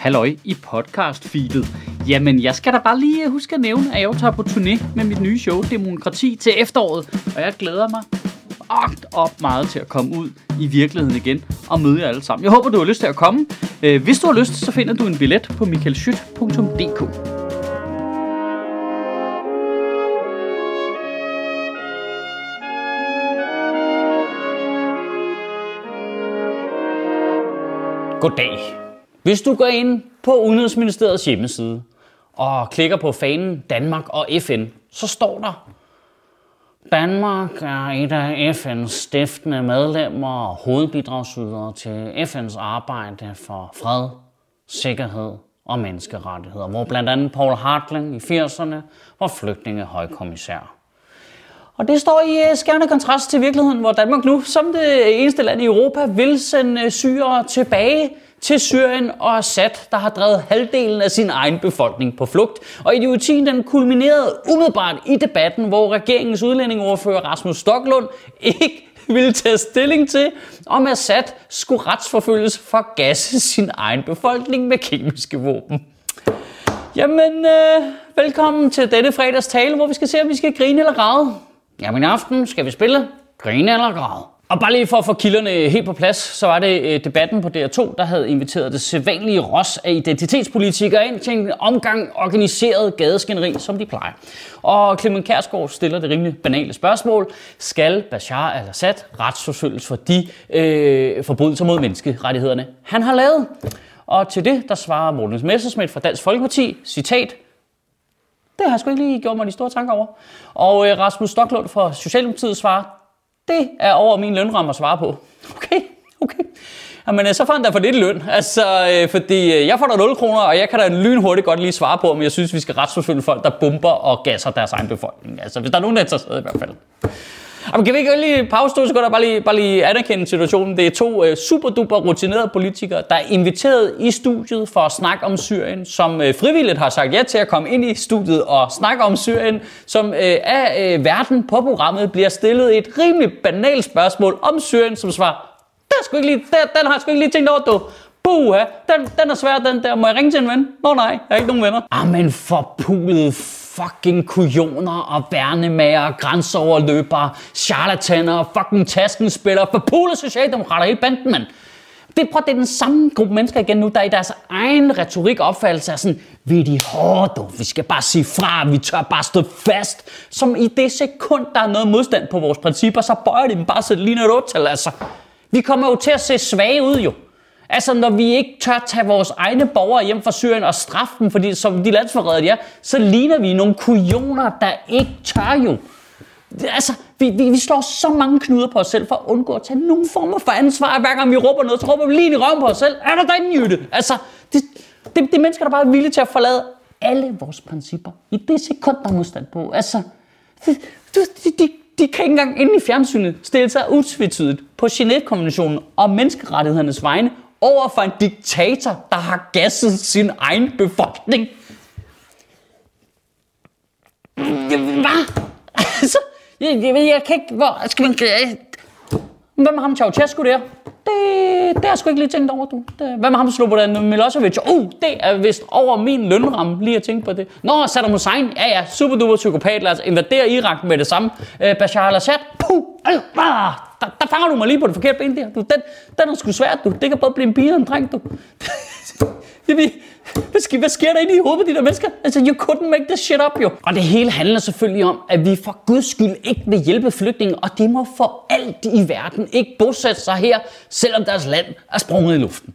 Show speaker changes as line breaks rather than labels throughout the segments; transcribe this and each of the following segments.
halløj i podcast-feedet. Jamen, jeg skal da bare lige øh, huske at nævne, at jeg tager på turné med mit nye show, Demokrati, til efteråret. Og jeg glæder mig agt op meget til at komme ud i virkeligheden igen og møde jer alle sammen. Jeg håber, du har lyst til at komme. Øh, hvis du har lyst, så finder du en billet på michaelschyt.dk. Goddag. Hvis du går ind på Udenrigsministeriets hjemmeside og klikker på fanen Danmark og FN, så står der, Danmark er et af FN's stiftende medlemmer og hovedbidragsydere til FN's arbejde for fred, sikkerhed og menneskerettigheder, hvor blandt andet Paul Hartling i 80'erne var flygtningehøjkommissær. Og det står i øh, skærende kontrast til virkeligheden, hvor Danmark nu, som det eneste land i Europa, vil sende øh, syre tilbage til Syrien og Assad, der har drevet halvdelen af sin egen befolkning på flugt. Og idiotien den kulminerede umiddelbart i debatten, hvor regeringens udlændingeordfører Rasmus Stoklund ikke ville tage stilling til, om Assad skulle retsforfølges for at gasse sin egen befolkning med kemiske våben. Jamen, øh, velkommen til dette fredags tale, hvor vi skal se, om vi skal grine eller græde. Jamen i aften skal vi spille grine eller græde. Og bare lige for at få kilderne øh, helt på plads, så var det øh, debatten på DR2, der havde inviteret det sædvanlige ros af identitetspolitikere ind til en omgang organiseret gadeskænderi, som de plejer. Og Clement Kærsgaard stiller det rimelig banale spørgsmål. Skal Bashar al-Assad retsforfølges for de øh, forbrydelser mod menneskerettighederne, han har lavet? Og til det, der svarer Morten Messersmith fra Dansk Folkeparti, citat, det har jeg sgu ikke lige gjort mig de store tanker over. Og øh, Rasmus Stoklund fra Socialdemokratiet svarer, det er over min lønramme at svare på. Okay, okay. Jamen, øh, så får han da for lidt løn. Altså, øh, fordi øh, jeg får da 0 kroner, og jeg kan da lynhurtigt godt lige svare på, om jeg synes, vi skal retsforfølge folk, der bomber og gasser deres egen befolkning. Altså, hvis der er nogen, der er interesseret i hvert fald. Jamen, kan vi ikke lige pause to sekunder, bare lige, bare lige anerkende situationen. Det er to øh, super duper rutinerede politikere, der er inviteret i studiet for at snakke om Syrien, som øh, frivilligt har sagt ja til at komme ind i studiet og snakke om Syrien, som øh, af øh, verden på programmet bliver stillet et rimelig banalt spørgsmål om Syrien, som svar. der sgu ikke lige, der, den har jeg sgu ikke lige tænkt over, du. Puha, den, den er svær, den der. Må jeg ringe til en ven? Nå nej, jeg har ikke nogen venner. Ah, men for pulet fucking kujoner og værnemager, grænseoverløbere, charlataner, fucking taskenspillere, forpulede socialdemokrater, hele banden, mand. Det, prøv, det er den samme gruppe mennesker igen nu, der i deres egen retorik opfattelse er sådan, vi er de hårde, vi skal bare sige fra, vi tør bare stå fast. Som i det sekund, der er noget modstand på vores principper, så bøjer de dem bare, så det ligner et 8 altså. Vi kommer jo til at se svage ud jo. Altså, når vi ikke tør tage vores egne borgere hjem fra Syrien og straffe dem, fordi som de landsforrædere de er, så ligner vi nogle kujoner, der ikke tør jo. Altså, vi, vi, vi slår så mange knuder på os selv for at undgå at tage nogen form for ansvar. Hver gang vi råber noget, så råber vi lige i røven på os selv. Er der derinde, Jytte? Altså, det, det, det er mennesker, der bare er villige til at forlade alle vores principper. I det sekund, der er modstand på. Altså, de, de, de, de kan ikke engang inde i fjernsynet stille sig utvetydigt på Genève-konventionen og menneskerettighedernes vegne over for en diktator, der har gasset sin egen befolkning. Hvad? Altså, jeg, jeg, jeg kan ikke... Hvor, skal man, øh, hvem er ham Ceausescu der? Det, det har jeg sgu ikke lige tænkt over, du. Det, hvad med ham Slobodan Milosevic? Uh, det er vist over min lønramme lige at tænke på det. Nå, Saddam Hussein, ja ja, super duper psykopat, lad os invadere Irak med det samme. Uh, Bashar al-Assad, puh, uh, der, der fanger du mig lige på det forkerte ben der. Du, den, den er sgu svært, du. Det kan både blive en pige og en dreng, du. hvad, sker, hvad sker der inde i hovedet på de der mennesker? Altså, you couldn't make this shit up, jo. Og det hele handler selvfølgelig om, at vi for guds skyld ikke vil hjælpe flygtninge, og de må for alt i verden ikke bosætte sig her, selvom deres land er sprunget i luften.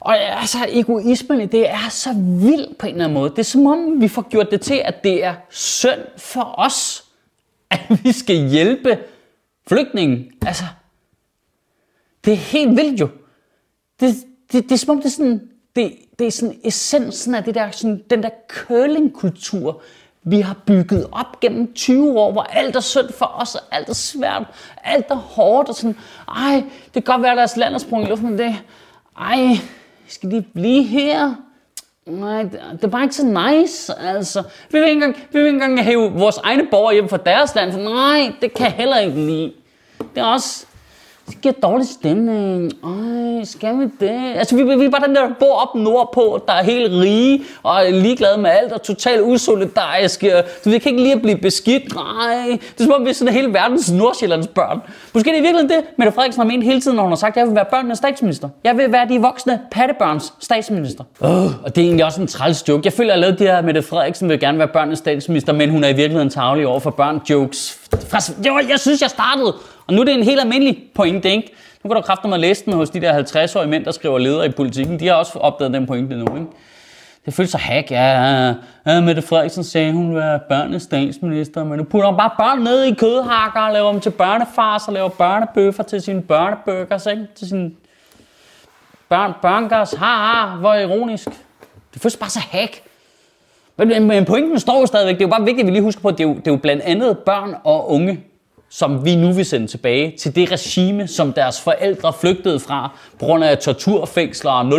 Og altså, egoismen, det er så vild på en eller anden måde. Det er som om, vi får gjort det til, at det er synd for os, at vi skal hjælpe flygtningen. Altså, det er helt vildt jo. Det, det, det er som om, det er sådan, det, det er sådan essensen af det der, sådan, den der curlingkultur, vi har bygget op gennem 20 år, hvor alt er synd for os, og alt er svært, alt er hårdt, og sådan, ej, det kan godt være, at deres land er sprunget i luften, men det, ej, skal de blive her? Nej, det er bare ikke så nice, altså. Vi vil ikke engang, vi vil ikke engang have vores egne borgere hjem fra deres land, for nej, det kan jeg heller ikke lide. Det er også, det giver dårlig stemning. Ej, skal vi det? Altså, vi, vi er bare den der, der bor op nordpå, der er helt rige og er ligeglade med alt og totalt usolidariske. Så vi kan ikke lige at blive beskidt. Nej, det er som om vi er sådan hele verdens Nordsjællands børn. Måske det er virkelig det, Mette Frederiksen har ment hele tiden, når hun har sagt, at jeg vil være børnenes statsminister. Jeg vil være de voksne pattebørns statsminister. Uh, og det er egentlig også en træls joke. Jeg føler, at jeg lavede det her, Mette Frederiksen vil gerne være børnenes statsminister, men hun er i virkeligheden tavlig over for børn jokes. Jeg synes, jeg startede og nu er det en helt almindelig pointe, ikke? Nu kan du kræfte mig at læse den hos de der 50-årige mænd, der skriver ledere i politikken. De har også opdaget den pointe nu, ikke? Det føles så hack, ja. ja Mette Frederiksen sagde, hun var børnenes statsminister, men nu putter hun bare børn ned i kødhakker og laver dem til børnefars og laver børnebøffer til sine børnebøkkers, ikke? Til sine børn, børnkers. Ha, ha, hvor ironisk. Det føles bare så hack. Men, men pointen står jo stadigvæk. Det er jo bare vigtigt, at vi lige husker på, at det er jo, det er jo blandt andet børn og unge, som vi nu vil sende tilbage til det regime, som deres forældre flygtede fra på grund af torturfængsler og 0%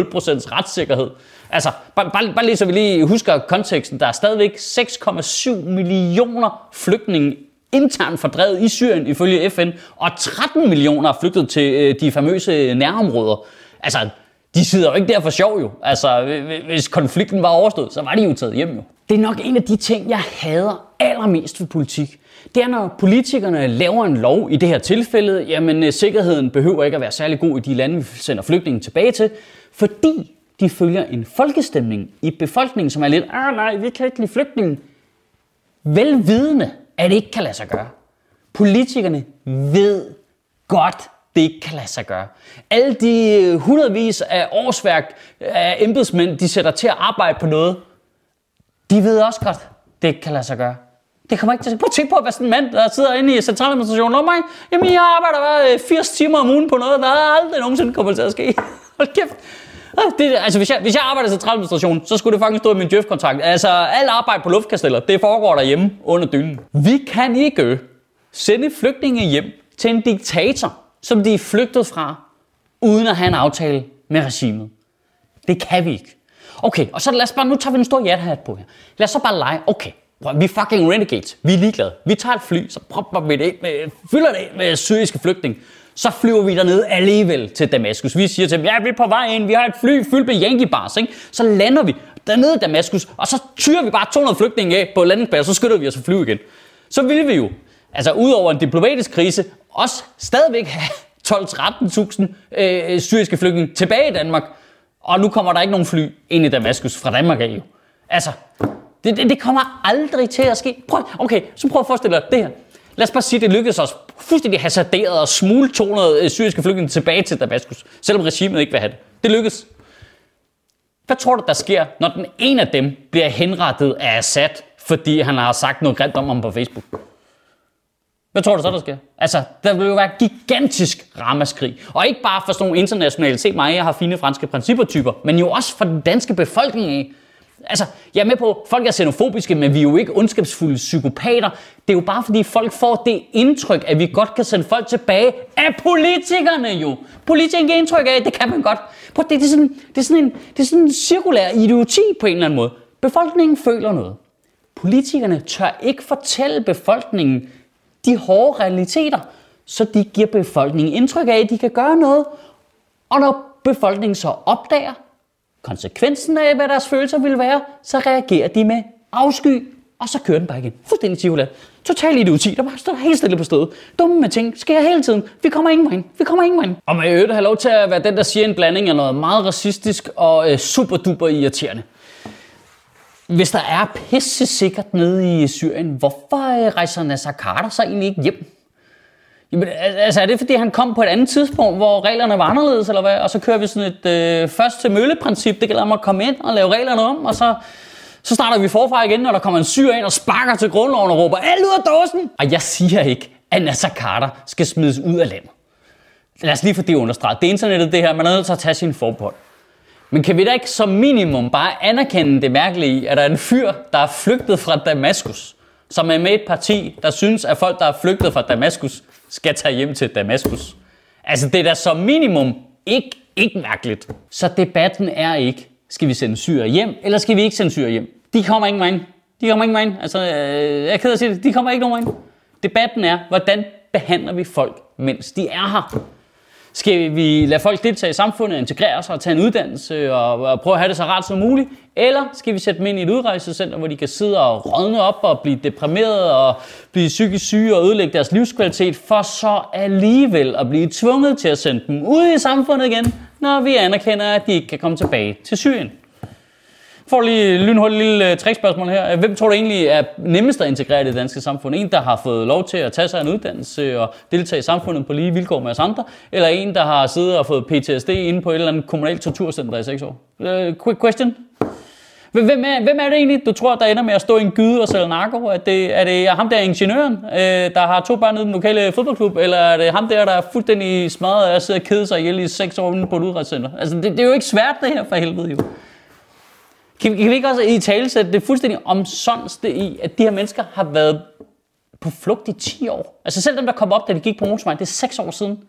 retssikkerhed. Altså, bare, bare, bare lige så vi lige husker konteksten, der er stadigvæk 6,7 millioner flygtninge internt fordrevet i Syrien ifølge FN, og 13 millioner er flygtet til øh, de famøse nærområder. Altså, de sidder jo ikke der for sjov jo. Altså, hvis konflikten var overstået, så var de jo taget hjem jo. Det er nok en af de ting, jeg hader allermest ved politik det er, når politikerne laver en lov i det her tilfælde, jamen øh, sikkerheden behøver ikke at være særlig god i de lande, vi sender flygtninge tilbage til, fordi de følger en folkestemning i befolkningen, som er lidt, ah nej, vi kan ikke lide flygtninge. Velvidende, at det ikke kan lade sig gøre. Politikerne ved godt, det ikke kan lade sig gøre. Alle de øh, hundredvis af årsværk øh, af embedsmænd, de sætter til at arbejde på noget, de ved også godt, det ikke kan lade sig gøre. Det kommer ikke til at Prøv at tænke på, hvad sådan en mand, der sidder inde i centraladministrationen om mig. Jamen, jeg arbejder bare øh, 80 timer om ugen på noget, der aldrig nogensinde kommer til at ske. Hold kæft. Ah, det, altså, hvis jeg, hvis jeg arbejder i centraladministrationen, så skulle det faktisk stå i min Jeff-kontrakt. Altså, alt arbejde på luftkasteller, det foregår derhjemme under dynen. Vi kan ikke sende flygtninge hjem til en diktator, som de er flygtet fra, uden at have en aftale med regimet. Det kan vi ikke. Okay, og så lad os bare, nu tager vi en stor jathat på her. Lad os så bare lege, okay, vi er fucking renegades. Vi er ligeglade. Vi tager et fly, så propper vi det ind med, fylder det med syriske flygtninge. Så flyver vi derned alligevel til Damaskus. Vi siger til dem, ja, vi er på vej ind, vi har et fly fyldt med Yankee bars, ikke? Så lander vi dernede i Damaskus, og så tyrer vi bare 200 flygtninge af på landingspladsen, og så skytter vi os og flyve igen. Så ville vi jo, altså udover en diplomatisk krise, også stadigvæk have 12-13.000 øh, syriske flygtninge tilbage i Danmark. Og nu kommer der ikke nogen fly ind i Damaskus fra Danmark af jo. Altså, det, det, det kommer aldrig til at ske. Prøv, okay, så prøv at forestille dig det her. Lad os bare sige, at det lykkedes os fuldstændig hasarderet og smule 200 øh, syriske flygtninge tilbage til Damaskus, selvom regimet ikke vil have det. Det lykkedes. Hvad tror du, der sker, når den ene af dem bliver henrettet af Assad, fordi han har sagt noget grimt om ham på Facebook? Hvad tror du så, der sker? Altså, der vil jo være gigantisk ramaskrig. Og ikke bare for sådan nogle internationale, se mig, jeg har fine franske principper-typer, men jo også for den danske befolkning af. Altså, jeg er med på, folk er xenofobiske, men vi er jo ikke ondskabsfulde psykopater. Det er jo bare fordi folk får det indtryk, at vi godt kan sende folk tilbage af politikerne jo. Politikerne giver indtryk af, det kan man godt. Prøv, det, det, er sådan, det, er sådan en, det er sådan en cirkulær idioti på en eller anden måde. Befolkningen føler noget. Politikerne tør ikke fortælle befolkningen de hårde realiteter, så de giver befolkningen indtryk af, at de kan gøre noget. Og når befolkningen så opdager, konsekvensen af, hvad deres følelser vil være, så reagerer de med afsky, og så kører den bare igen. Fuldstændig cirkulært. Total idioti, der bare står helt stille på stedet. Dumme med ting, sker hele tiden. Vi kommer ingen vej Vi kommer ingen vej Og med øvrigt have lov til at være den, der siger en blanding af noget meget racistisk og øh, super duper irriterende. Hvis der er pisse sikkert nede i Syrien, hvorfor øh, rejser Nasser Carter så egentlig ikke hjem? Jamen, altså er det fordi han kom på et andet tidspunkt, hvor reglerne var anderledes, eller hvad? Og så kører vi sådan et øh, først til mølle-princip. Det gælder om at komme ind og lave reglerne om, og så, så starter vi forfra igen, når der kommer en syr ind og sparker til grundloven og råber, alt ud af dåsen! Og jeg siger ikke, at Nasser Carter skal smides ud af landet. Lad os lige få det understreget. Det er internettet det her, man er nødt til at tage sin forbehold. Men kan vi da ikke som minimum bare anerkende det mærkelige i, at der er en fyr, der er flygtet fra Damaskus, som er med et parti, der synes, at folk, der er flygtet fra Damaskus, skal tage hjem til Damaskus. Altså, det er da som minimum ikke, ikke mærkeligt. Så debatten er ikke, skal vi sende syre hjem, eller skal vi ikke sende syre hjem? De kommer ingen vejen. De kommer ingen vejen. Altså, øh, jeg er ked at sige det. De kommer ikke nogen vejen. Debatten er, hvordan behandler vi folk, mens de er her? Skal vi lade folk deltage i samfundet, integrere sig og tage en uddannelse og, og prøve at have det så rart som muligt? Eller skal vi sætte dem ind i et udrejsecenter, hvor de kan sidde og rådne op og blive deprimeret og blive psykisk syge og ødelægge deres livskvalitet, for så alligevel at blive tvunget til at sende dem ud i samfundet igen, når vi anerkender, at de ikke kan komme tilbage til Syrien? Får lige lynhurtigt lille øh, trækspørgsmål her. Hvem tror du egentlig er nemmest at integrere i det danske samfund? En, der har fået lov til at tage sig en uddannelse og deltage i samfundet på lige vilkår med os andre? Eller en, der har siddet og fået PTSD inde på et eller andet kommunalt torturcenter i 6 år? Uh, quick question. Hvem er, hvem er det egentlig, du tror, der ender med at stå i en gyde og sælge narko? Er det, er det ham der ingeniøren, øh, der har to børn i den lokale fodboldklub? Eller er det ham der, der er fuldstændig smadret og sidder og kede sig ihjel i seks år inde på et udrejsecenter? Altså, det, det, er jo ikke svært det her for helvede jo. Kan, kan vi ikke også i tale sætte det fuldstændig omsonste i, at de her mennesker har været på flugt i 10 år? Altså selv dem, der kom op, da de gik på motorvejen, det er 6 år siden.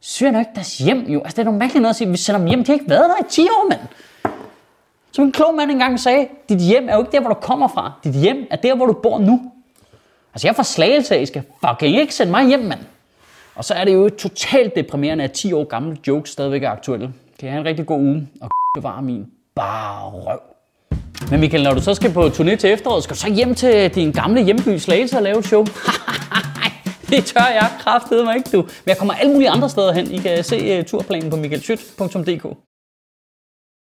Syrien er ikke deres hjem, jo. Altså det er noget mærkeligt noget at sige, vi sender dem hjem. De har ikke været der i 10 år, mand. Som en klog mand engang sagde, dit hjem er jo ikke der, hvor du kommer fra. Dit hjem er der, hvor du bor nu. Altså jeg er fra Slagelse, I skal fucking ikke sende mig hjem, mand. Og så er det jo totalt deprimerende, at 10 år gamle jokes stadigvæk er aktuelle. Kan jeg have en rigtig god uge og bevare min bare røv. Men Michael, når du så skal på turné til efteråret, skal du så hjem til din gamle hjemby Slagelse og lave et show? det tør jeg kraftedeme mig ikke, du. Men jeg kommer alle mulige andre steder hen. I kan se øh, turplanen på michaelschyt.dk.